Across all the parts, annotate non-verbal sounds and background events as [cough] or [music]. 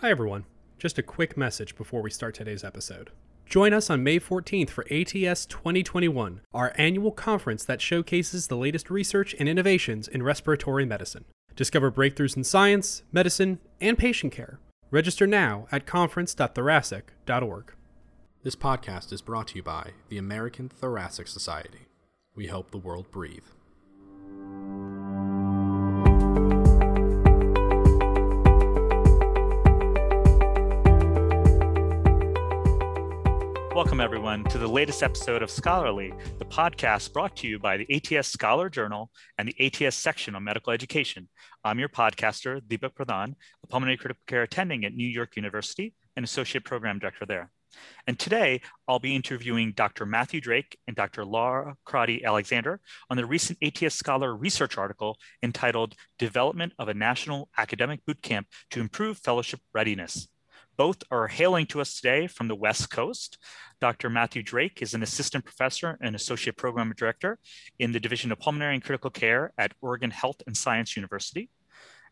Hi, everyone. Just a quick message before we start today's episode. Join us on May 14th for ATS 2021, our annual conference that showcases the latest research and innovations in respiratory medicine. Discover breakthroughs in science, medicine, and patient care. Register now at conference.thoracic.org. This podcast is brought to you by the American Thoracic Society. We help the world breathe. Welcome, everyone, to the latest episode of Scholarly, the podcast brought to you by the ATS Scholar Journal and the ATS section on medical education. I'm your podcaster, Deepak Pradhan, a pulmonary critical care attending at New York University and associate program director there. And today, I'll be interviewing Dr. Matthew Drake and Dr. Laura Crotty Alexander on the recent ATS Scholar research article entitled Development of a National Academic Bootcamp to Improve Fellowship Readiness. Both are hailing to us today from the West Coast. Dr. Matthew Drake is an assistant professor and associate program director in the Division of Pulmonary and Critical Care at Oregon Health and Science University.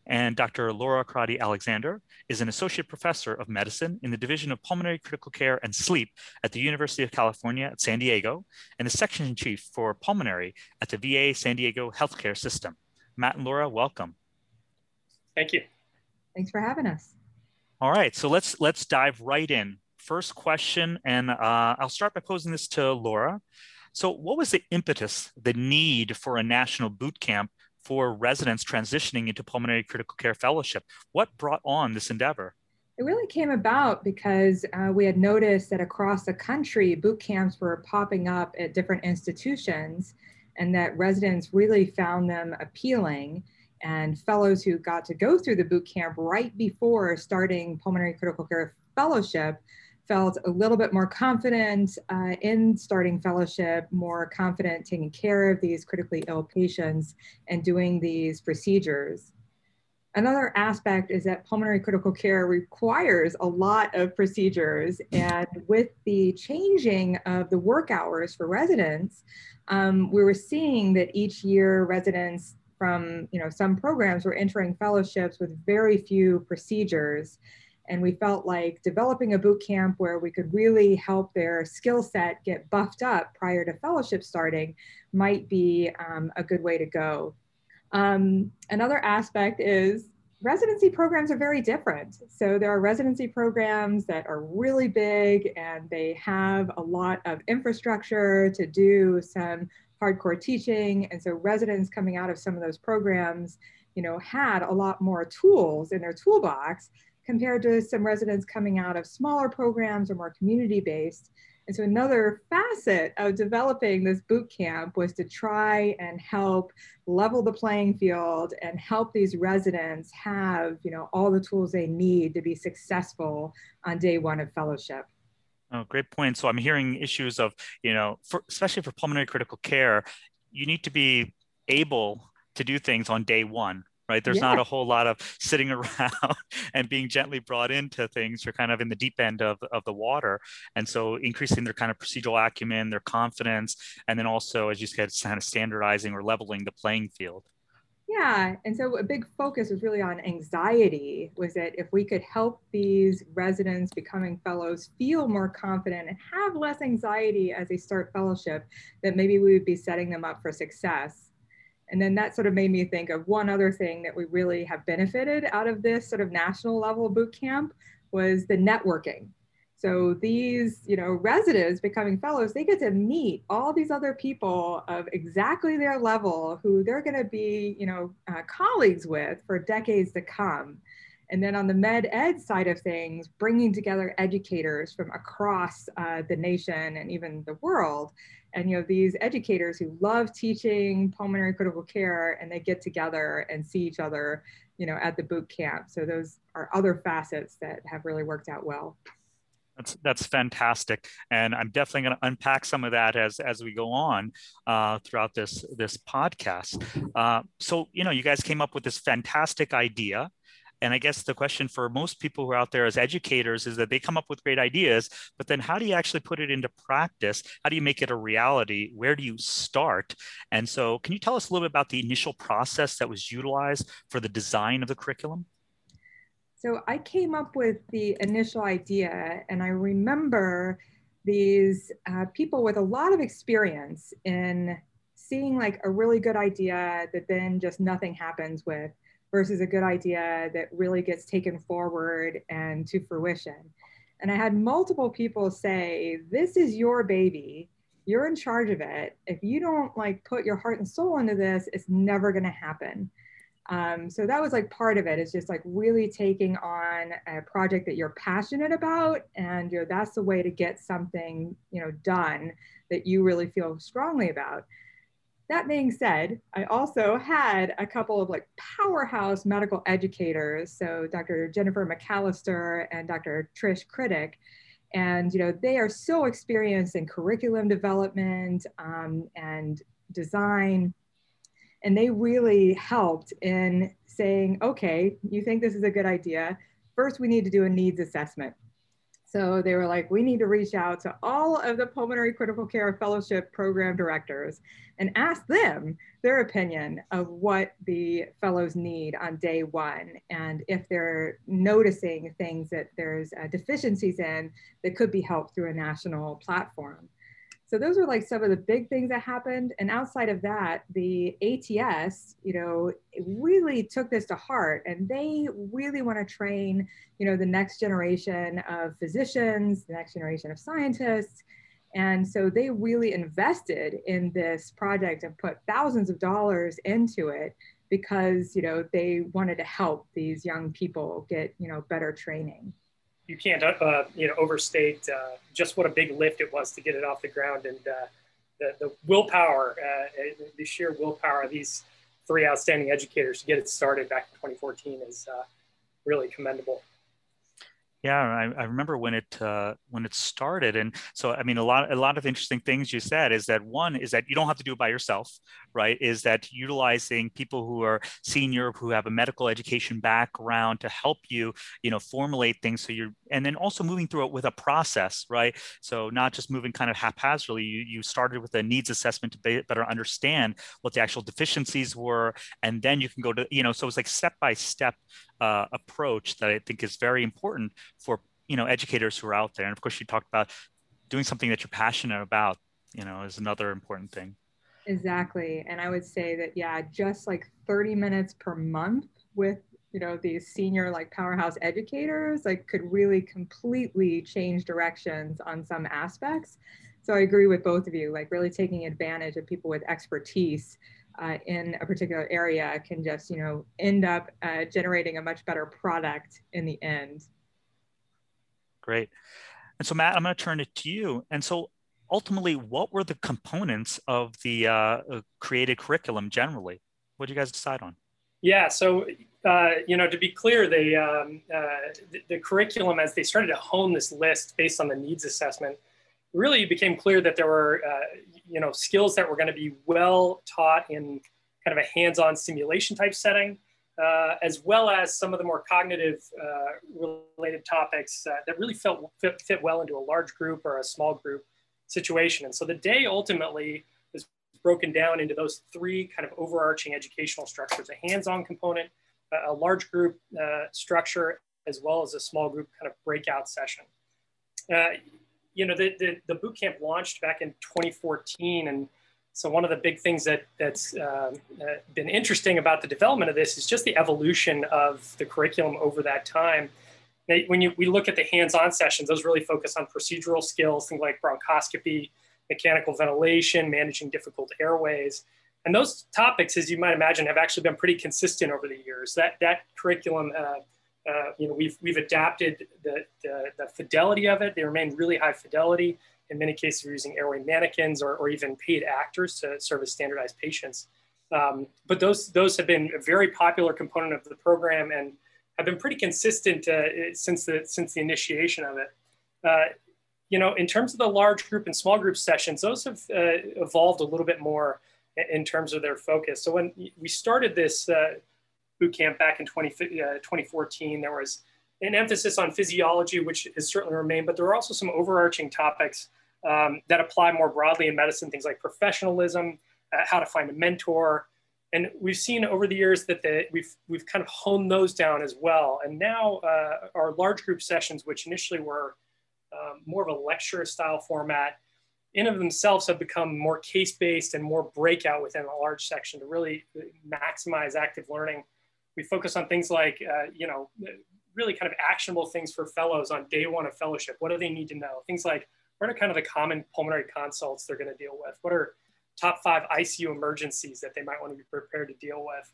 And Dr. Laura Crotty Alexander is an associate professor of medicine in the Division of Pulmonary Critical Care and Sleep at the University of California at San Diego and the section chief for pulmonary at the VA San Diego Healthcare System. Matt and Laura, welcome. Thank you. Thanks for having us. All right, so let's let's dive right in. First question, and uh, I'll start by posing this to Laura. So, what was the impetus, the need for a national boot camp for residents transitioning into pulmonary critical care fellowship? What brought on this endeavor? It really came about because uh, we had noticed that across the country, boot camps were popping up at different institutions, and that residents really found them appealing and fellows who got to go through the boot camp right before starting pulmonary critical care fellowship felt a little bit more confident uh, in starting fellowship, more confident taking care of these critically ill patients and doing these procedures. Another aspect is that pulmonary critical care requires a lot of procedures. And with the changing of the work hours for residents, um, we were seeing that each year residents from you know some programs were entering fellowships with very few procedures and we felt like developing a boot camp where we could really help their skill set get buffed up prior to fellowship starting might be um, a good way to go um, another aspect is residency programs are very different. So there are residency programs that are really big and they have a lot of infrastructure to do some hardcore teaching. And so residents coming out of some of those programs, you know, had a lot more tools in their toolbox compared to some residents coming out of smaller programs or more community-based. And so another facet of developing this boot camp was to try and help level the playing field and help these residents have, you know, all the tools they need to be successful on day one of fellowship. Oh, great point. So I'm hearing issues of, you know, for, especially for pulmonary critical care, you need to be able to do things on day one, right? There's yeah. not a whole lot of [laughs] sitting around [laughs] and being gently brought into things. You're kind of in the deep end of, of the water. And so increasing their kind of procedural acumen, their confidence, and then also, as you said, kind of standardizing or leveling the playing field. Yeah, and so a big focus was really on anxiety, was that if we could help these residents becoming fellows feel more confident and have less anxiety as they start fellowship, that maybe we would be setting them up for success. And then that sort of made me think of one other thing that we really have benefited out of this sort of national level boot camp was the networking. So these, you know, residents becoming fellows, they get to meet all these other people of exactly their level who they're going to be, you know, uh, colleagues with for decades to come. And then on the med ed side of things, bringing together educators from across uh, the nation and even the world. And you know these educators who love teaching pulmonary critical care, and they get together and see each other, you know, at the boot camp. So those are other facets that have really worked out well. That's that's fantastic, and I'm definitely going to unpack some of that as as we go on uh, throughout this this podcast. Uh, so you know, you guys came up with this fantastic idea, and I guess the question for most people who are out there as educators is that they come up with great ideas, but then how do you actually put it into practice? How do you make it a reality? Where do you start? And so, can you tell us a little bit about the initial process that was utilized for the design of the curriculum? So I came up with the initial idea, and I remember these uh, people with a lot of experience in seeing like a really good idea that then just nothing happens with versus a good idea that really gets taken forward and to fruition. And I had multiple people say, This is your baby. You're in charge of it. If you don't like put your heart and soul into this, it's never going to happen. Um, so that was like part of it. is just like really taking on a project that you're passionate about and you know that's the way to get something you know done that you really feel strongly about that being said i also had a couple of like powerhouse medical educators so dr jennifer mccallister and dr trish kritek and you know they are so experienced in curriculum development um, and design and they really helped in saying, okay, you think this is a good idea. First, we need to do a needs assessment. So they were like, we need to reach out to all of the pulmonary critical care fellowship program directors and ask them their opinion of what the fellows need on day one. And if they're noticing things that there's uh, deficiencies in that could be helped through a national platform. So those are like some of the big things that happened. And outside of that, the ATS, you know, really took this to heart and they really want to train, you know, the next generation of physicians, the next generation of scientists. And so they really invested in this project and put thousands of dollars into it because, you know, they wanted to help these young people get, you know, better training you can't uh, you know overstate uh, just what a big lift it was to get it off the ground and uh, the, the willpower, uh, the sheer willpower of these three outstanding educators to get it started back in 2014 is uh, really commendable. Yeah, I, I remember when it uh, when it started, and so I mean a lot a lot of interesting things you said is that one is that you don't have to do it by yourself, right? Is that utilizing people who are senior who have a medical education background to help you, you know, formulate things so you're and then also moving through it with a process, right? So not just moving kind of haphazardly. You you started with a needs assessment to be, better understand what the actual deficiencies were, and then you can go to you know so it's like step by step approach that I think is very important for you know educators who are out there. And of course, you talked about doing something that you're passionate about. You know, is another important thing. Exactly, and I would say that yeah, just like 30 minutes per month with you know these senior like powerhouse educators like could really completely change directions on some aspects. So i agree with both of you like really taking advantage of people with expertise uh, in a particular area can just you know end up uh, generating a much better product in the end. Great. And so matt i'm going to turn it to you. And so ultimately what were the components of the uh, created curriculum generally? What did you guys decide on yeah so uh, you know to be clear the, um, uh, the, the curriculum as they started to hone this list based on the needs assessment really became clear that there were you know, skills that were going to be well taught in kind of a hands-on simulation type setting, uh, as well as some of the more cognitive uh, related topics uh, that really felt, fit, fit well into a large group or a small group situation. And so the day ultimately broken down into those three kind of overarching educational structures, a hands-on component, a large group uh, structure, as well as a small group kind of breakout session. Uh, you know, the, the, the boot camp launched back in 2014. And so one of the big things that, that's um, uh, been interesting about the development of this is just the evolution of the curriculum over that time. When you, we look at the hands-on sessions, those really focus on procedural skills, things like bronchoscopy, mechanical ventilation, managing difficult airways. And those topics, as you might imagine, have actually been pretty consistent over the years. That, that curriculum uh, uh, you know, we've, we've adapted the, the, the, fidelity of it. They remain really high fidelity. In many cases, we're using airway mannequins or, or even paid actors to serve as standardized patients. Um, but those, those have been a very popular component of the program and have been pretty consistent uh, since, the, since the initiation of it. You know, in terms of the large group and small group sessions, those have uh, evolved a little bit more in terms of their focus. So when we started this uh, boot camp back in 20, uh, 2014. There was an emphasis on physiology, which has certainly remained, but there are also some overarching topics um, that apply more broadly in medicine, things like professionalism, uh, how to find a mentor, and we've seen over the years that the, we've, we've kind of honed those down as well. And now uh, our large group sessions, which initially were um, more of a lecture style format, in of themselves have become more case-based and more breakout within a large section to really maximize active learning. We focus on things like, uh, you know, really kind of actionable things for fellows on day one of fellowship. What do they need to know? Things like, what are kind of the common pulmonary consults they're going to deal with? What are top five ICU emergencies that they might want to be prepared to deal with?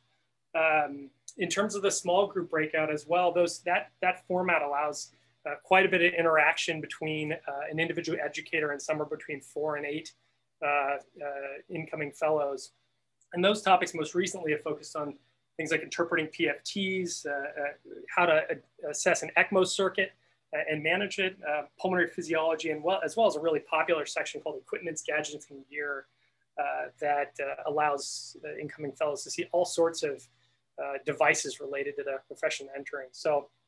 Um, in terms of the small group breakout as well, those that that format allows uh, quite a bit of interaction between uh, an individual educator and somewhere between four and eight uh, uh, incoming fellows. And those topics most recently have focused on things like interpreting PFTs, how to assess an ECMO circuit, and manage it, uh, pulmonary physiology, and well, as well as a really popular section called equipments, gadgets, and gear uh, that uh, allows incoming fellows to see all sorts of devices related to the profession entering. So uh,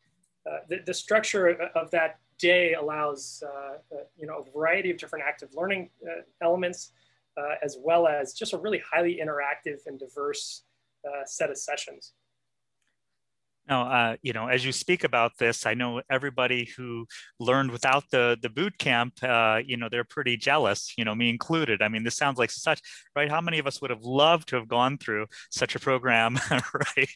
the, the, structure of that day allows uh, uh, you know a variety of different active learning uh, elements, uh, as well as just a really highly interactive and diverse set of sessions. Now, uh, you know, as you speak about this, I know everybody who learned without the the boot camp, uh, you know, they're pretty jealous, you know, me included. I mean, this sounds like such right. How many of us would have loved to have gone through such a program, [laughs] right?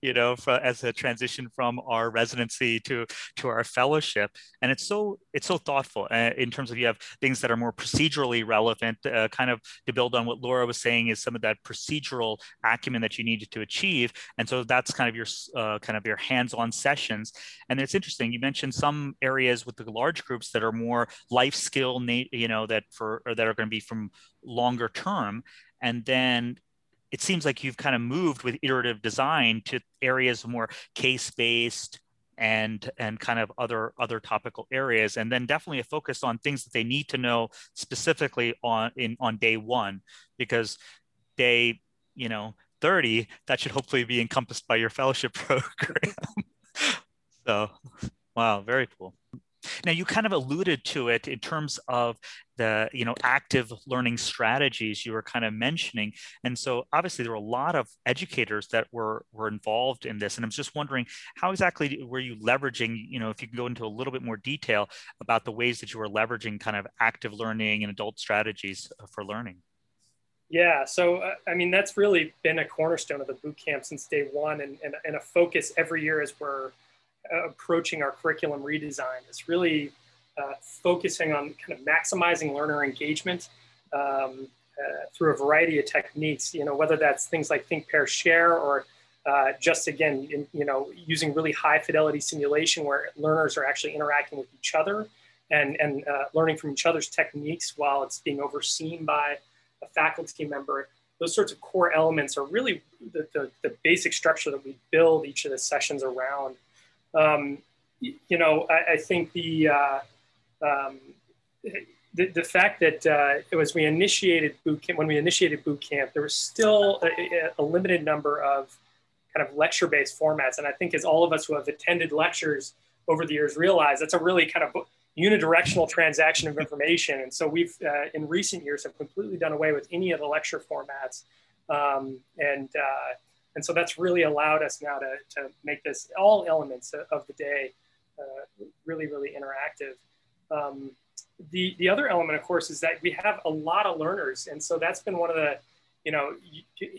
you know, for, as a transition from our residency to to our fellowship, and it's so it's so thoughtful uh, in terms of you have things that are more procedurally relevant, uh, kind of to build on what Laura was saying is some of that procedural acumen that you needed to achieve, and so that's kind of your uh, kind of your hands-on sessions. And it's interesting. You mentioned some areas with the large groups that are more life skill, you know, that for or that are going to be from longer term, and then it seems like you've kind of moved with iterative design to areas more case-based and and kind of other other topical areas and then definitely a focus on things that they need to know specifically on in on day one because day you know 30, that should hopefully be encompassed by your fellowship [laughs] program. so, wow, very cool. Now you kind of alluded to it in terms of the you know active learning strategies you were kind of mentioning, and so obviously there were a lot of educators that were were involved in this, and I'm just wondering how exactly were you leveraging you know if you can go into a little bit more detail about the ways that you were leveraging kind of active learning and adult strategies for learning. Yeah, so uh, I mean that's really been a cornerstone of the boot camp since day one, and, and, and a focus every year as we're uh, approaching our curriculum redesign. It's really uh, focusing on kind of maximizing learner engagement um, uh, through a variety of techniques. You know, whether that's things like think, pair, share, or uh, just again, in, you know, using really high fidelity simulation where learners are actually interacting with each other and and uh, learning from each other's techniques while it's being overseen by a faculty member, those sorts of core elements are really the, the, the basic structure that we build each of the sessions around. Um, you know, I, I think the, uh, um, the, the, fact that uh, it was we initiated boot camp, when we initiated boot camp, there was still a, a limited number of kind of lecture-based formats. And I think as all of us who have attended lectures over the years realize, that's a really kind of unidirectional transaction of information. And so we've, uh, in recent years, have completely done away with any of the lecture formats. Um, and, uh, and so that's really allowed us now to, to make this all elements of the day uh, really, really interactive. Um, the, the other element, of course, is that we have a lot of learners. And so that's been one of the, you know,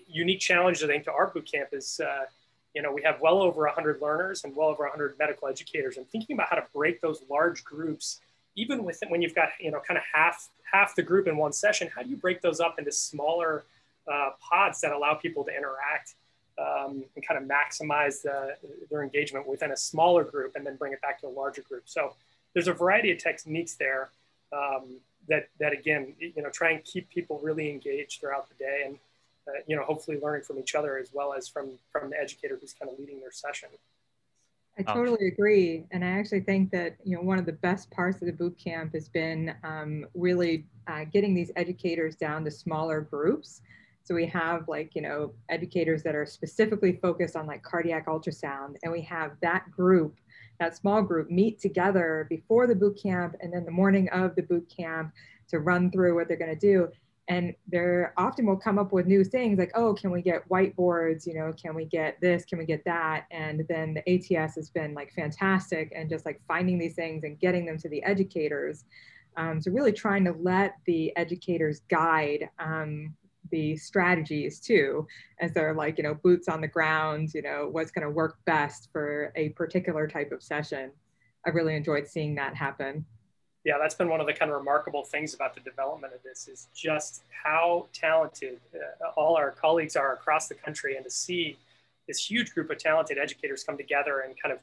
unique challenges, I think, to our boot camp is, uh, you know, we have well over 100 learners and well over 100 medical educators. And thinking about how to break those large groups, even with when you've got, you know, kind of half half the group in one session, how do you break those up into smaller uh, pods that allow people to interact um, and kind of maximize the, their engagement within a smaller group and then bring it back to a larger group. So there's a variety of techniques there um, that, that again, you know, try and keep people really engaged throughout the day. And uh, you know, hopefully learning from each other as well as from from the educator who's kind of leading their session. I totally agree, and I actually think that you know one of the best parts of the boot camp has been um, really uh, getting these educators down to smaller groups. So we have like you know educators that are specifically focused on like cardiac ultrasound, and we have that group, that small group, meet together before the boot camp and then the morning of the boot camp to run through what they're going to do and they're often will come up with new things like oh can we get whiteboards? You know can we get this? Can we get that? And then the ats has been like fantastic and just like finding these things and getting them to the educators. Um, so really trying to let the educators guide um, the strategies too as they're like you know boots on the ground you know what's going to work best for a particular type of session. I really enjoyed seeing that happen yeah, that's been one of the kind of remarkable things about the development of this is just how talented uh, all our colleagues are across the country and to see this huge group of talented educators come together and kind of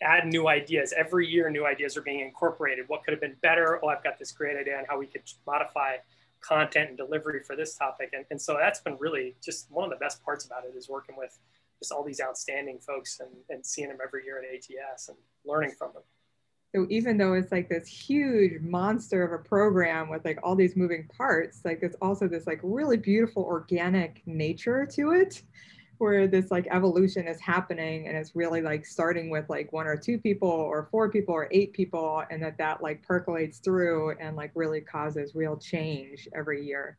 add new ideas. Every year, new ideas are being incorporated. What could have been better? Oh, I've got this great idea on how we could modify content and delivery for this topic. And, and so that's been really just one of the best parts about it is working with just all these outstanding folks and, and seeing them every year at ATS and learning from them. So even though it's like this huge monster of a program with like all these moving parts, like it's also this like really beautiful organic nature to it where this like evolution is happening and it's really like starting with like one or two people or four people or eight people and that that like percolates through and like really causes real change every year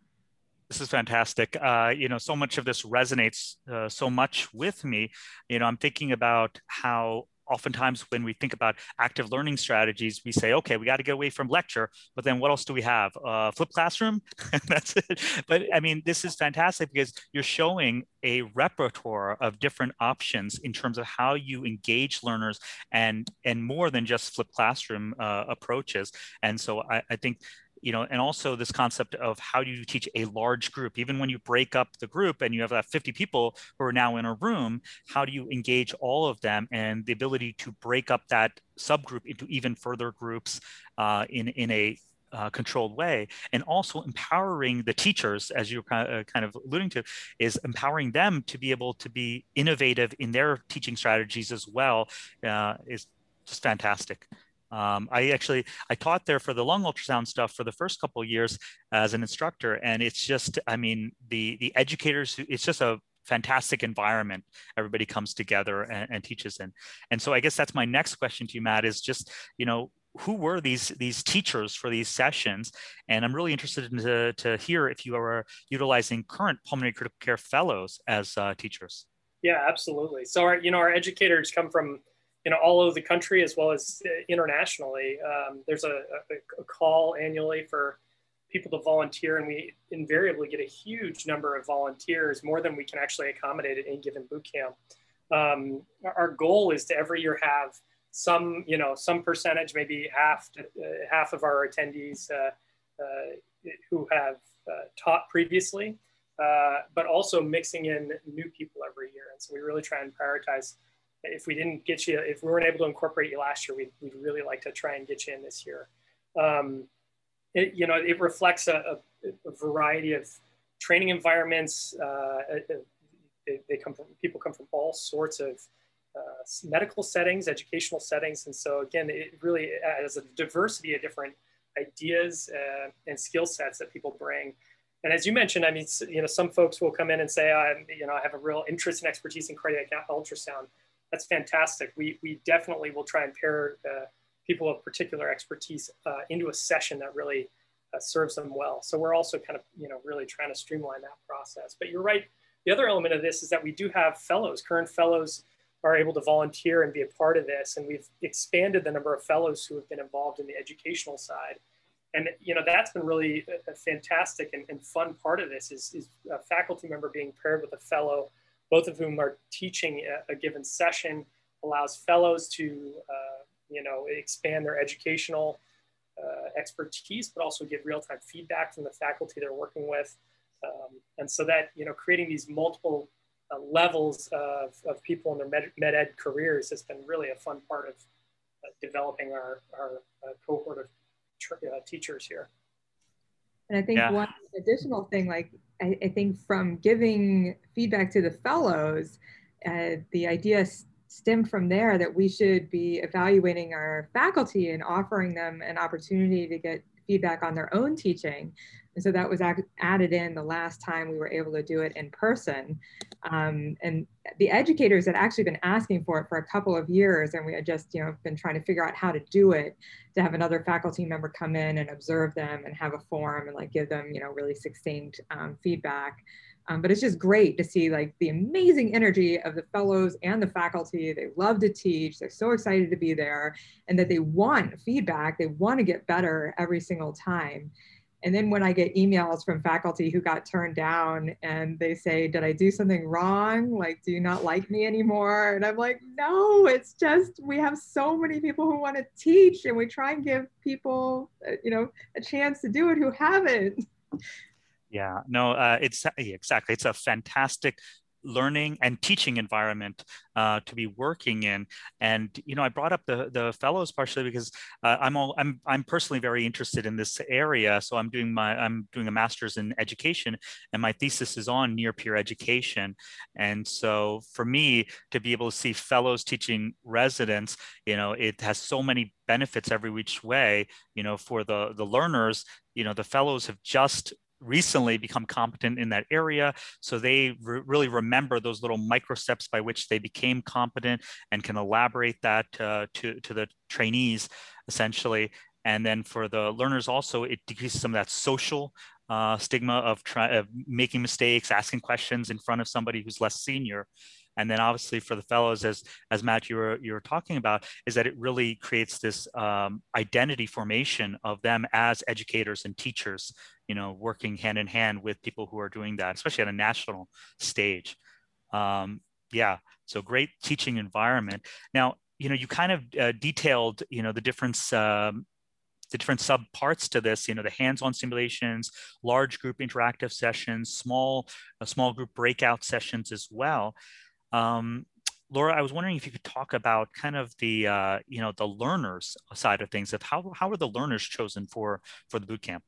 this is fantastic. Uh, you know, so much of this resonates uh, so much with me. You know, I'm thinking about how oftentimes when we think about active learning strategies, we say, okay, we got to get away from lecture, but then what else do we have? Uh, flip classroom, [laughs] that's it. But I mean, this is fantastic because you're showing a repertoire of different options in terms of how you engage learners and and more than just flip classroom uh, approaches. And so I, I think you know, and also this concept of how do you teach a large group, even when you break up the group and you have uh, 50 people who are now in a room, how do you engage all of them and the ability to break up that subgroup into even further groups uh, in, in a uh, controlled way? And also empowering the teachers as you're uh, kind of alluding to is empowering them to be able to be innovative in their teaching strategies as well uh, is just fantastic um, I actually I taught there for the lung ultrasound stuff for the first couple years as an instructor, and it's just I mean the the educators it's just a fantastic environment everybody comes together and, and teaches in. And so i guess that's my next question to you matt is just you know who were these these teachers for these sessions? And i'm really interested in to, to hear if you are utilizing current pulmonary critical care fellows as uh, teachers. Yeah absolutely. So our you know our educators come from you know, all over the country as well as uh, internationally. Um, there's a, a, a, call annually for people to volunteer, and we invariably get a huge number of volunteers, more than we can actually accommodate at any given boot camp. Um, our goal is to every year have some, you know, some percentage, maybe half, to, uh, half of our attendees uh, uh, who have uh, taught previously, uh, but also mixing in new people every year. And so we really try and prioritize if we didn't get you, if we weren't able to incorporate you last year, we'd, we'd really like to try and get you in this year. Um, it, you know, it reflects a, a, a variety of training environments. Uh, they, they, come from, people come from all sorts of uh, medical settings, educational settings. And so again, it really has a diversity of different ideas uh, and skill sets that people bring. And as you mentioned, I mean, you know, some folks will come in and say, I, you know, I have a real interest and expertise in cardiac ultrasound that's fantastic. We, we definitely will try and pair uh, people of particular expertise uh, into a session that really uh, serves them well. So we're also kind of, you know, really trying to streamline that process. But you're right. The other element of this is that we do have fellows, current fellows are able to volunteer and be a part of this. And we've expanded the number of fellows who have been involved in the educational side. And, you know, that's been really a, a fantastic and, and, fun part of this is, is a faculty member being paired with a fellow both of whom are teaching a, a given session, allows fellows to, uh, you know, expand their educational uh, expertise, but also give real-time feedback from the faculty they're working with. Um, and so that, you know, creating these multiple uh, levels of, of people in their med, med, ed careers has been really a fun part of uh, developing our, our uh, cohort of uh, teachers here. And I think yeah. one additional thing, like I, I, think from giving feedback to the fellows, uh, the idea stemmed from there that we should be evaluating our faculty and offering them an opportunity to get feedback on their own teaching. And so that was added in the last time we were able to do it in person. Um, and the educators had actually been asking for it for a couple of years, and we had just, you know, been trying to figure out how to do it to have another faculty member come in and observe them and have a forum and like give them, you know, really succinct um, feedback. Um, but it's just great to see like the amazing energy of the fellows and the faculty. They love to teach. They're so excited to be there and that they want feedback. They want to get better every single time. And then when I get emails from faculty who got turned down and they say, Did I do something wrong? Like, do you not like me anymore? And I'm like, No, it's just we have so many people who want to teach and we try and give people, uh, you know, a chance to do it who haven't. [laughs] Yeah, no, uh, it's exactly. It's a fantastic learning and teaching environment uh, to be working in. And you know, I brought up the the fellows partially because uh, I'm all I'm I'm personally very interested in this area. So I'm doing my I'm doing a master's in education, and my thesis is on near peer education. And so for me to be able to see fellows teaching residents, you know, it has so many benefits every which way. You know, for the the learners, you know, the fellows have just recently become competent in that area. So they re- really remember those little micro steps by which they became competent and can elaborate that uh, to, to the trainees essentially. And then for the learners also, it decreases some of that social uh, stigma of, try- of making mistakes, asking questions in front of somebody who's less senior and then obviously for the fellows as as matt you were you were talking about is that it really creates this um, identity formation of them as educators and teachers you know working hand in hand with people who are doing that especially at a national stage um, yeah so great teaching environment now you know you kind of uh, detailed you know the difference um, the different sub parts to this, you know, the hands-on simulations, large group interactive sessions, small, uh, small group breakout sessions as well. Um, Laura, I was wondering if you could talk about kind of the uh, you know the learners side of things. Of how how are the learners chosen for for the boot camp?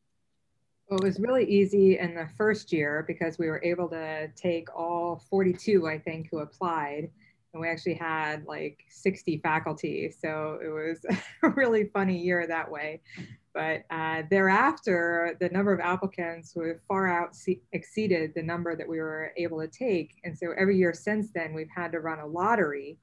Well, it was really easy in the first year because we were able to take all 42, I think, who applied, and we actually had like 60 faculty. So it was [laughs] a really funny year that way. But uh, thereafter, the number of applicants were far out exceeded the number that we were able to take. And so every year since then, we've had to run a lottery.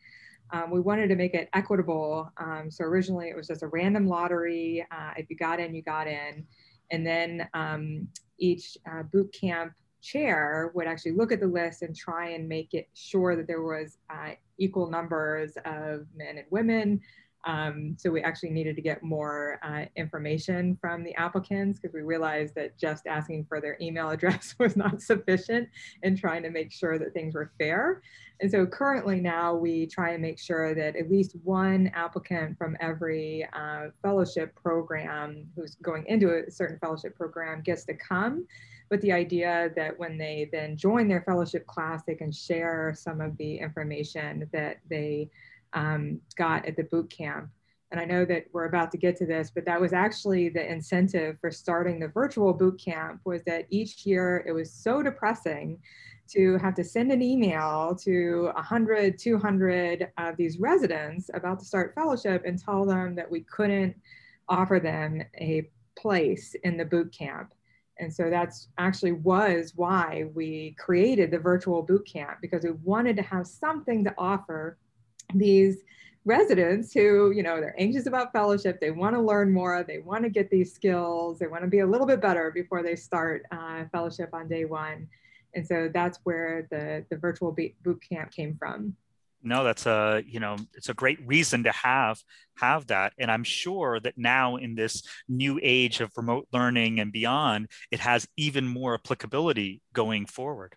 Um, we wanted to make it equitable. Um, so originally it was just a random lottery. Uh, if you got in, you got in. And then um, each uh, boot camp chair would actually look at the list and try and make it sure that there was uh, equal numbers of men and women, um, so we actually needed to get more uh, information from the applicants because we realized that just asking for their email [laughs] address was not sufficient in trying to make sure that things were fair. And so currently now we try and make sure that at least one applicant from every uh, fellowship program who's going into a certain fellowship program gets to come with the idea that when they then join their fellowship class, they can share some of the information that they um, got at the boot camp. And I know that we're about to get to this, but that was actually the incentive for starting the virtual boot camp was that each year it was so depressing to have to send an email to 100, 200 of these residents about to start fellowship and tell them that we couldn't offer them a place in the boot camp. And so that's actually was why we created the virtual boot camp because we wanted to have something to offer these residents who, you know, they're anxious about fellowship, they want to learn more, they want to get these skills, they want to be a little bit better before they start uh, fellowship on day one. And so that's where the, the virtual boot camp came from. No, that's a you know it's a great reason to have have that, and I'm sure that now in this new age of remote learning and beyond, it has even more applicability going forward.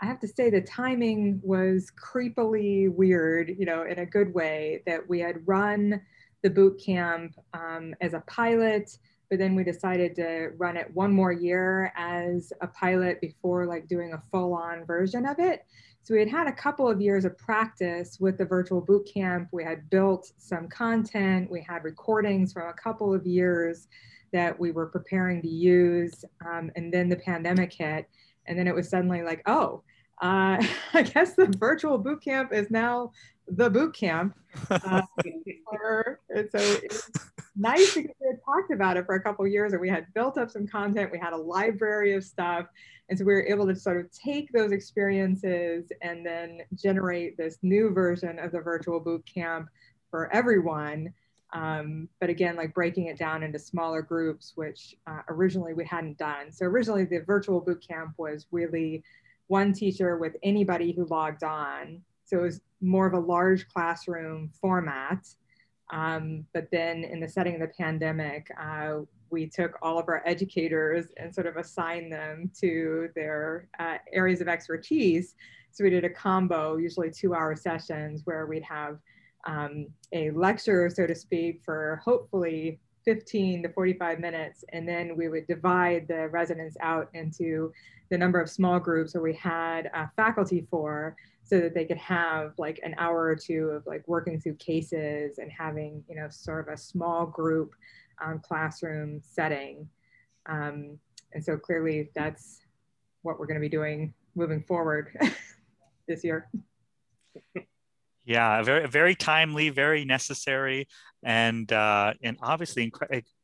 I have to say the timing was creepily weird, you know, in a good way that we had run the boot camp um, as a pilot, but then we decided to run it one more year as a pilot before like doing a full on version of it. So we had had a couple of years of practice with the virtual boot camp. We had built some content. We had recordings from a couple of years that we were preparing to use. Um, and then the pandemic hit. And then it was suddenly like, oh, uh, [laughs] I guess the virtual boot camp is now the boot camp. Uh, [laughs] so it's nice because we had talked about it for a couple years and we had built up some content. We had a library of stuff. And so we were able to sort of take those experiences and then generate this new version of the virtual boot camp for everyone. Um, but again, like breaking it down into smaller groups, which uh, originally we hadn't done. So originally the virtual boot camp was really one teacher with anybody who logged on. So it was more of a large classroom format. Um, but then in the setting of the pandemic, uh, we took all of our educators and sort of assigned them to their uh, areas of expertise. So we did a combo, usually two hour sessions where we'd have um, a lecture, so to speak, for hopefully 15 to 45 minutes. And then we would divide the residents out into the number of small groups where we had uh, faculty for so that they could have like an hour or two of like working through cases and having, you know, sort of a small group um, classroom setting. Um, and so clearly that's what we're going to be doing moving forward [laughs] this year. [laughs] Yeah, very very timely, very necessary, and uh, and obviously,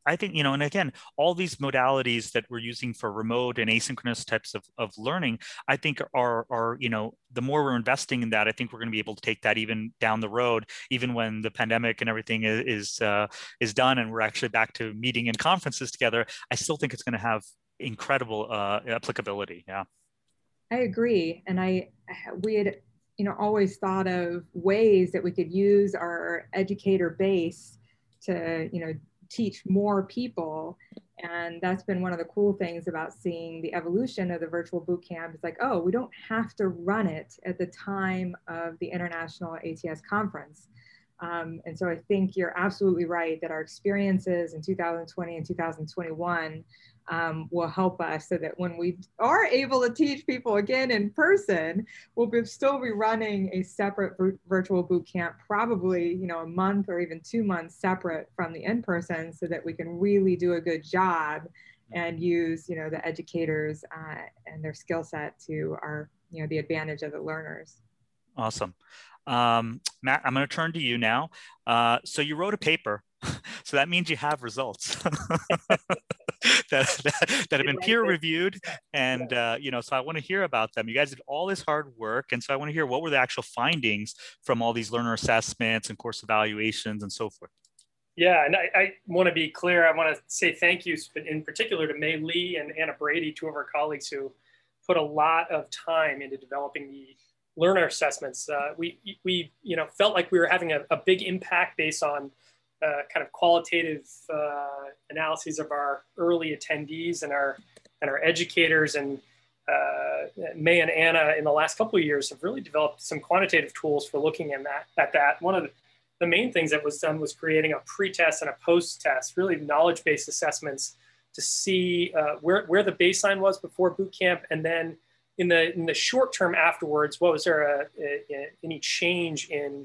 I think you know, and again, all these modalities that we're using for remote and asynchronous types of, of learning, I think are are you know, the more we're investing in that, I think we're going to be able to take that even down the road, even when the pandemic and everything is is, uh, is done, and we're actually back to meeting in conferences together. I still think it's going to have incredible uh, applicability. Yeah. I agree, and I we had you know, always thought of ways that we could use our educator base to, you know, teach more people. And that's been one of the cool things about seeing the evolution of the virtual boot camp. It's like, oh, we don't have to run it at the time of the International ATS conference. Um, and so I think you're absolutely right that our experiences in 2020 and 2021 um, will help us so that when we are able to teach people again in person, we'll be, still be running a separate virtual boot camp, probably you know a month or even two months separate from the in-person, so that we can really do a good job and use you know the educators uh, and their skill set to our you know the advantage of the learners. Awesome. Um, Matt, I'm going to turn to you now. Uh, so you wrote a paper, [laughs] so that means you have results. [laughs] [laughs] that, that, that, have been peer reviewed and uh, you know so i want to hear about them. You guys did all this hard work and so i want to hear what were the actual findings from all these learner assessments and course evaluations and so forth? Yeah and i, I want to be clear i want to say thank you in particular to May Lee and anna brady two of our colleagues who put a lot of time into developing the learner assessments. Uh, we we you know felt like we were having a, a big impact based on uh, kind of qualitative uh, analyses of our early attendees and our and our educators and uh, May and Anna in the last couple of years have really developed some quantitative tools for looking in that at that. One of the, the main things that was done was creating a pre-test and a post-test, really knowledge-based assessments to see uh, where, where the baseline was before boot camp, and then in the in the short term afterwards, what was there a, a, a, any change in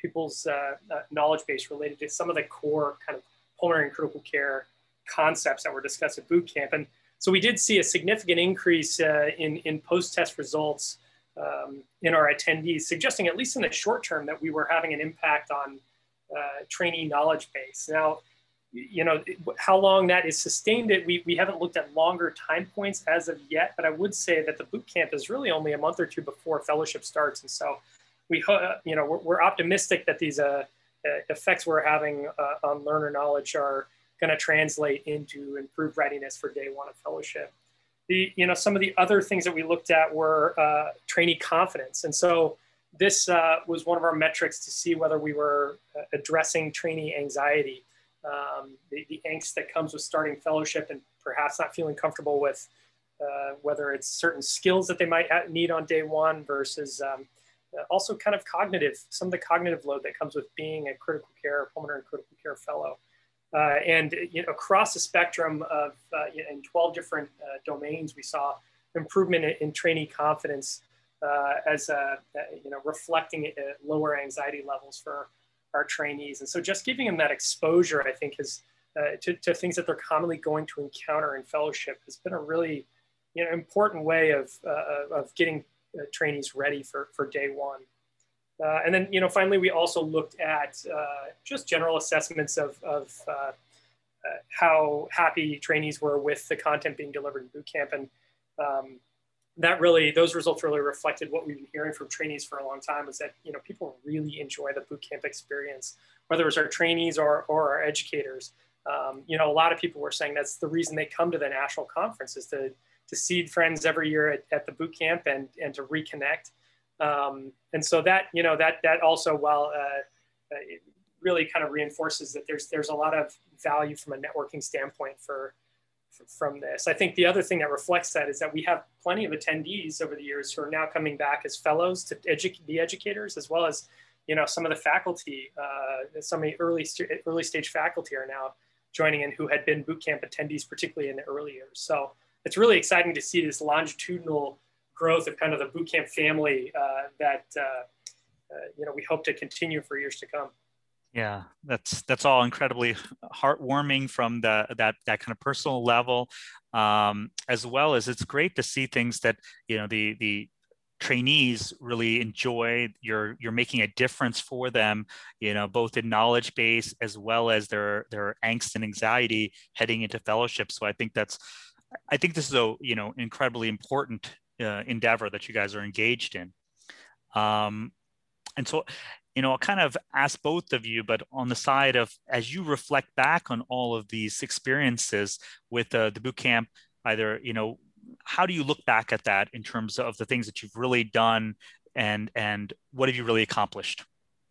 people's uh, uh, knowledge base related to some of the core kind of pulmonary and critical care concepts that were discussed at boot camp. And so we did see a significant increase uh, in, in post-test results um, in our attendees, suggesting at least in the short term that we were having an impact on uh, trainee knowledge base. Now, you know, how long that is sustained, it, we, we haven't looked at longer time points as of yet, but I would say that the boot camp is really only a month or two before fellowship starts. And so we you know we're, we're optimistic that these uh, uh, effects we're having uh, on learner knowledge are going to translate into improved readiness for day one of fellowship. The you know some of the other things that we looked at were uh, trainee confidence, and so this uh, was one of our metrics to see whether we were uh, addressing trainee anxiety, um, the, the angst that comes with starting fellowship and perhaps not feeling comfortable with uh, whether it's certain skills that they might need on day one versus um, uh, also kind of cognitive, some of the cognitive load that comes with being a critical care, pulmonary and critical care fellow. Uh, and you know, across the spectrum of uh, in 12 different uh, domains, we saw improvement in, in trainee confidence uh, as uh, you know reflecting lower anxiety levels for our trainees. And so, just giving them that exposure, I think, has to, to things that they're commonly going to encounter in fellowship has been a really you know important way of of getting uh, trainees ready for, for day one. Uh, and then, you know, finally, we also looked at uh, just general assessments of, of uh, how happy trainees were with the content being delivered in boot camp. And um, that really, those results really reflected what we've been hearing from trainees for a long time is that, you know, people really enjoy the boot camp experience, whether it's our trainees or, or our educators. Um, you know, a lot of people were saying that's the reason they come to the national conference is to, to see friends every year at, at the boot camp and, and to reconnect. Um, and so that, you know, that, that also, while uh, uh really kind of reinforces that there's, there's a lot of value from a networking standpoint for, for, from this. I think the other thing that reflects that is that we have plenty of attendees over the years who are now coming back as fellows to edu- be educators, as well as, you know, some of the faculty, uh, some of the early, st- early stage faculty are now joining in who had been boot camp attendees, particularly in the early years. So it's really exciting to see this longitudinal growth of kind of the bootcamp family uh, that uh, uh, you know we hope to continue for years to come. Yeah, that's that's all incredibly heartwarming from the that that kind of personal level, um, as well as it's great to see things that you know the the trainees really enjoy. You're you're making a difference for them you know both in knowledge base as well as their their angst and anxiety heading into fellowship. So i think that's i think this is a you know incredibly important uh, endeavor that you guys are engaged in. Um, and so you know i'll kind of ask both of you but on the side of as you reflect back on all of these experiences with uh, the boot camp either you know how do you look back at that in terms of the things that you've really done and and what have you really accomplished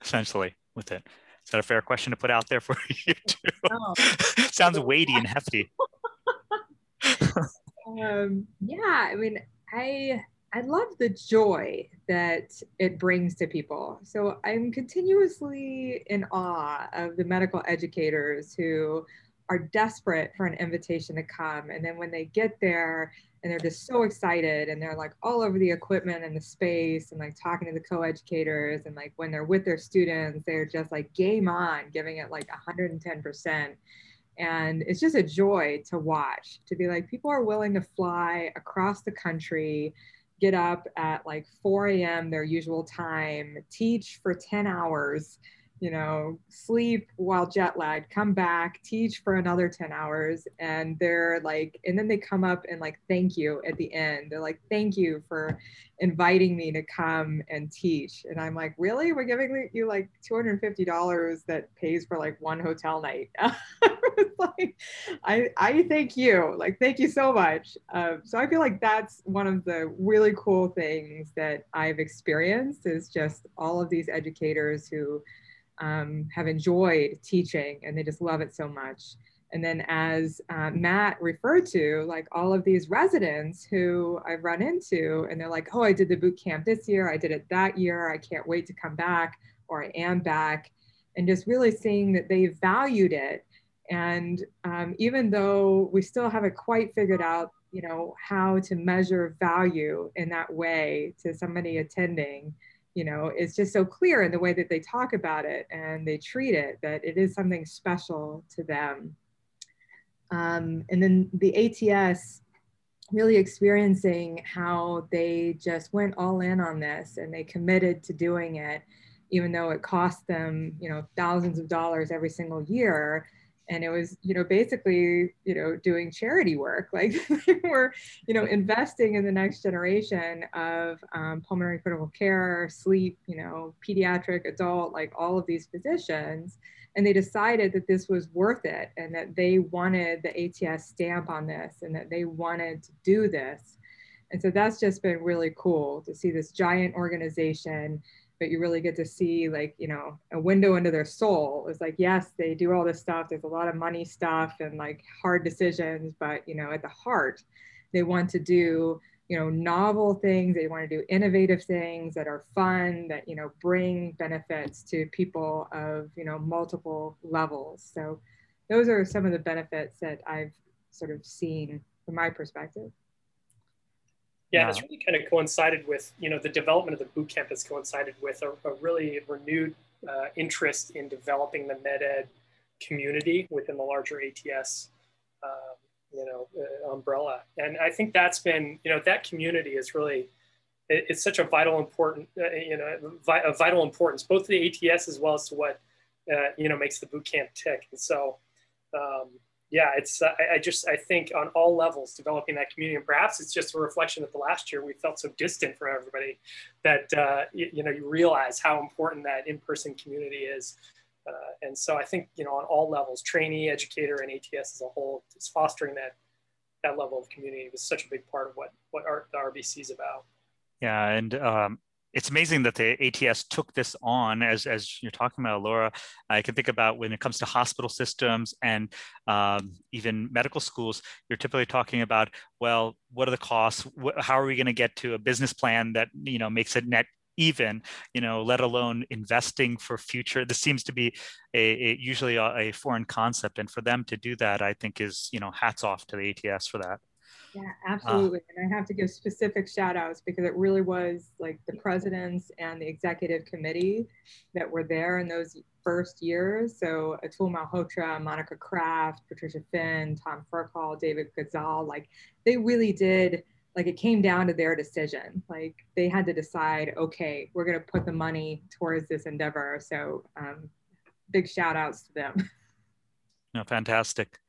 essentially with it? Is that a fair question to put out there for [laughs] you too? Oh. [laughs] sounds weighty and hefty um, yeah i mean i i love the joy that it brings to people. So i'm continuously in awe of the medical educators who are desperate for an invitation to come. And then when they get there and they're just so excited and they're like all over the equipment and the space and like talking to the co-educators and like when they're with their students they're just like game on giving it like 110% and it's just a joy to watch to be like people are willing to fly across the country get up at like 4 a.m their usual time teach for 10 hours you know, sleep while jet lagged, come back, teach for another 10 hours. And they're like, and then they come up and like, thank you at the end. They're like, thank you for inviting me to come and teach. And I'm like, really? We're giving you like $250 that pays for like one hotel night. [laughs] like, I, I thank you. Like, thank you so much. Um, so I feel like that's one of the really cool things that I've experienced is just all of these educators who um, have enjoyed teaching and they just love it so much. And then, as uh, Matt referred to, like all of these residents who I've run into, and they're like, oh, I did the boot camp this year, I did it that year, I can't wait to come back, or I am back. And just really seeing that they valued it. And um, even though we still haven't quite figured out, you know, how to measure value in that way to somebody attending, you know it's just so clear in the way that they talk about it and they treat it that it is something special to them. Um, and then the ats really experiencing how they just went all in on this and they committed to doing it even though it cost them you know thousands of dollars every single year and it was you know basically you know doing charity work [laughs] like were you know investing in the next generation of um, pulmonary critical care sleep you know pediatric adult like all of these physicians. And they decided that this was worth it and that they wanted the ats stamp on this and that they wanted to do this. And so that's just been really cool to see this giant organization but you really get to see like you know a window into their soul. It's like yes they do all this stuff. There's a lot of money stuff and like hard decisions but you know at the heart they want to do you know novel things. They want to do innovative things that are fun that you know bring benefits to people of you know multiple levels. So those are some of the benefits that i've sort of seen from my perspective yeah, it's really kind of coincided with, you know, the development of the boot camp has coincided with a, a really renewed uh, interest in developing the med ed community within the larger ATS, um, you know, uh, umbrella. And I think that's been, you know, that community is really, it, it's such a vital important, uh, you know, vi- a vital importance, both to the ATS as well as to what, uh, you know, makes the boot camp tick. And so, um, yeah, it's I, I, just I think on all levels developing that community, and perhaps it's just a reflection that the last year we felt so distant from everybody that uh, you, you, know you realize how important that in-person community is, uh, and so I think you know on all levels, trainee, educator, and ATS as a whole is fostering that that level of community was such a big part of what what our, the RBC is about. Yeah, and um, it's amazing that the ATS took this on as, as you're talking about, Laura. I can think about when it comes to hospital systems and um, even medical schools, you're typically talking about, well, what are the costs? How are we going to get to a business plan that, you know, makes it net even, you know, let alone investing for future. This seems to be a, a usually a, a foreign concept. And for them to do that, I think is, you know, hats off to the ATS for that. Yeah, uh, absolutely. Uh, and I have to give specific shout outs because it really was like the presidents and the executive committee that were there in those first years. So Atul Malhotra, Monica Kraft, Patricia Finn, Tom Ferkol, David Gozal, like they really did, like it came down to their decision. Like they had to decide, okay, we're going to put the money towards this endeavor. So um, big shout outs to them. No, fantastic.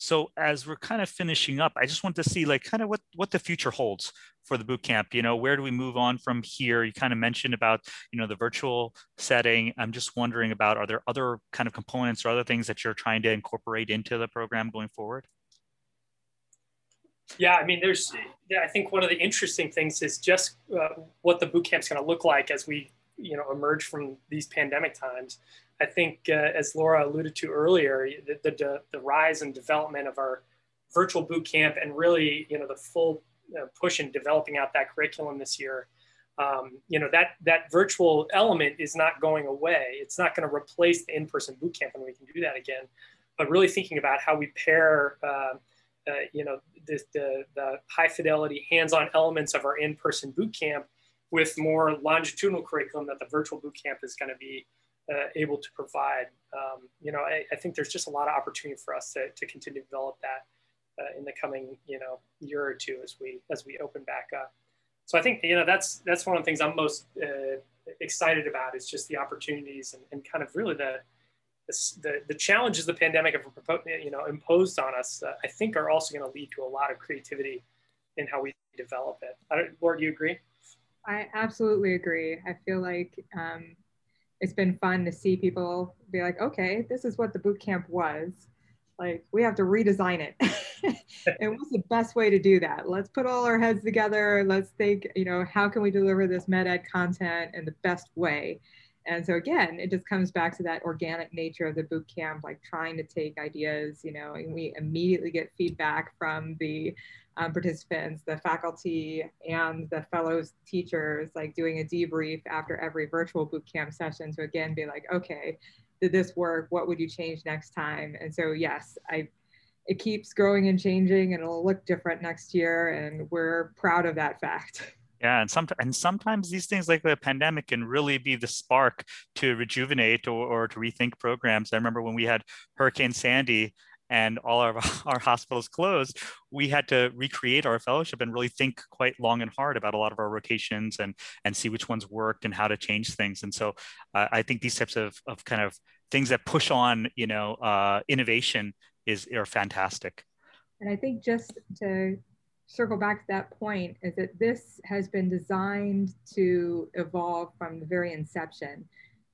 So as we're kind of finishing up, I just want to see like kind of what what the future holds for the boot camp. You know, where do we move on from here? You kind of mentioned about you know the virtual setting. I'm just wondering about are there other kind of components or other things that you're trying to incorporate into the program going forward? Yeah, I mean, there's. I think one of the interesting things is just uh, what the boot camp's going to look like as we you know emerge from these pandemic times. I think, uh, as Laura alluded to earlier, the, the, the, rise and development of our virtual boot camp and really, you know, the full uh, push in developing out that curriculum this year. Um, you know, that, that virtual element is not going away. It's not going to replace the in-person boot camp and we can do that again. But really thinking about how we pair, uh, uh you know, the, the, the high fidelity hands-on elements of our in-person boot camp with more longitudinal curriculum that the virtual boot camp is going to be uh, able to provide. Um, you know, I, I, think there's just a lot of opportunity for us to, to continue to develop that uh, in the coming, you know, year or two as we as we open back up. So I think you know that's that's one of the things I'm most uh, excited about is just the opportunities and, and kind of really the the, the challenges the pandemic have you know imposed on us. Uh, I think are also going to lead to a lot of creativity in how we develop it. I do you agree? I absolutely agree. I feel like um, it's been fun to see people be like, okay, this is what the boot camp was. Like, we have to redesign it. [laughs] and what's the best way to do that? Let's put all our heads together. Let's think, you know, how can we deliver this med ed content in the best way? And so again, it just comes back to that organic nature of the boot camp, like trying to take ideas, you know, and we immediately get feedback from the um, participants, the faculty, and the fellows teachers, like doing a debrief after every virtual boot camp session to again be like, okay, did this work? What would you change next time? And so, yes, I it keeps growing and changing, and it'll look different next year, and we're proud of that fact. [laughs] Yeah, and sometimes and sometimes these things like the pandemic can really be the spark to rejuvenate or, or to rethink programs. I remember when we had Hurricane Sandy and all of [laughs] our hospitals closed, we had to recreate our fellowship and really think quite long and hard about a lot of our rotations and and see which ones worked and how to change things. And so uh, I think these types of, of kind of things that push on, you know, uh, innovation is are fantastic. And I think just to circle back to that point is that this has been designed to evolve from the very inception.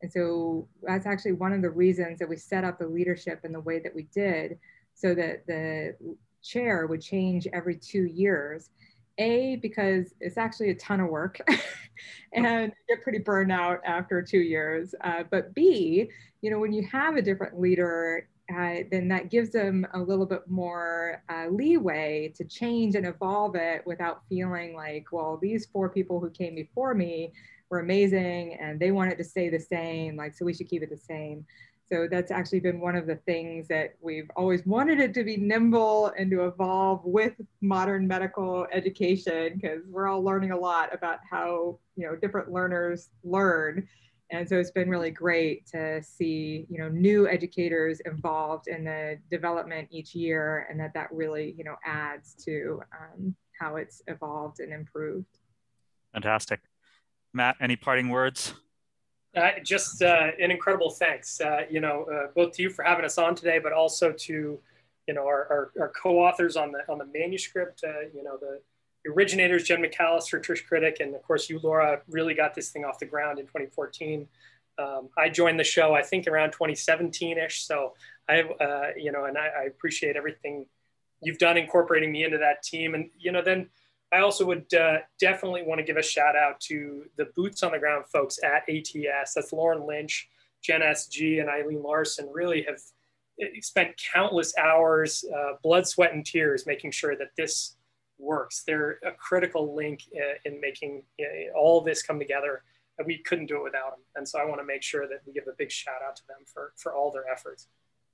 And so that's actually one of the reasons that we set up the leadership in the way that we did, so that the chair would change every two years. A, because it's actually a ton of work [laughs] and get pretty burned out after two years. Uh, but B, you know, when you have a different leader, uh, then that gives them a little bit more uh, leeway to change and evolve it without feeling like, well, these four people who came before me were amazing and they wanted to stay the same, like, so we should keep it the same. So that's actually been one of the things that we've always wanted it to be nimble and to evolve with modern medical education because we're all learning a lot about how, you know, different learners learn. And so it's been really great to see, you know, new educators involved in the development each year and that that really, you know, adds to um, how it's evolved and improved. Fantastic. Matt, any parting words? Uh, just uh, an incredible thanks, uh, you know, uh, both to you for having us on today, but also to you know, our, our, our, co-authors on the on the manuscript. Uh, you know, the originators, Jen McCallister, Trish Kritek, and of course you, Laura, really got this thing off the ground in 2014. Um, I joined the show, I think, around 2017-ish. So I, uh, you know, and I, I, appreciate everything you've done incorporating me into that team. And you know, then I also would uh, definitely want to give a shout out to the boots on the ground folks at ATS. That's Lauren Lynch, Jen SG, and Eileen Larson. Really have eh, spent countless hours, uh, blood, sweat, and tears, making sure that this works. They're a critical link uh, in making all this come together. And we couldn't do it without them. And so I want to make sure that we give a big shout out to them for, for all their efforts.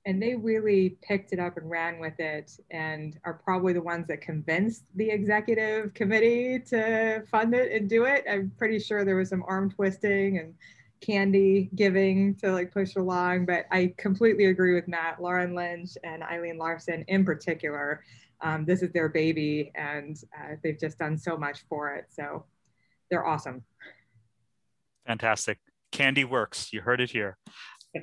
And they really picked it up and ran with it and are probably the ones that convinced the executive committee to fund it and do it. I'm pretty sure there was some arm twisting and candy giving to like push along, but I completely agree with Matt, Lauren Lynch, and Eileen Larson in particular um, this is their baby and uh, they've just done so much for it. So they're awesome. Fantastic. Candy works. You heard it here.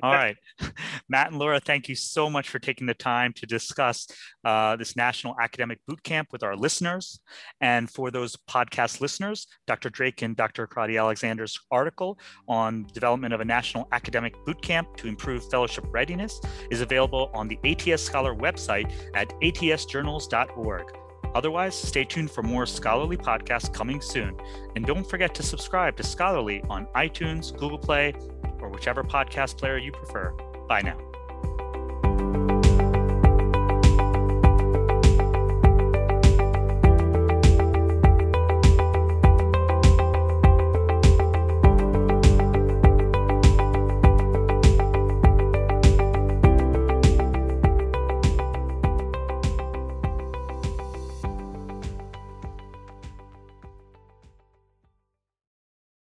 All right. [laughs] Matt and Laura, thank you so much for taking the time to discuss uh, this National Academic Boot Camp with our listeners. And for those podcast listeners, Dr. Drake and Dr. Crotty Alexander's article on development of a National Academic Boot Camp to improve fellowship readiness is available on the ATS Scholar website at atsjournals.org. Otherwise, stay tuned for more scholarly podcasts coming soon. And don't forget to subscribe to Scholarly on iTunes, Google Play, or whichever podcast player you prefer. Bye now.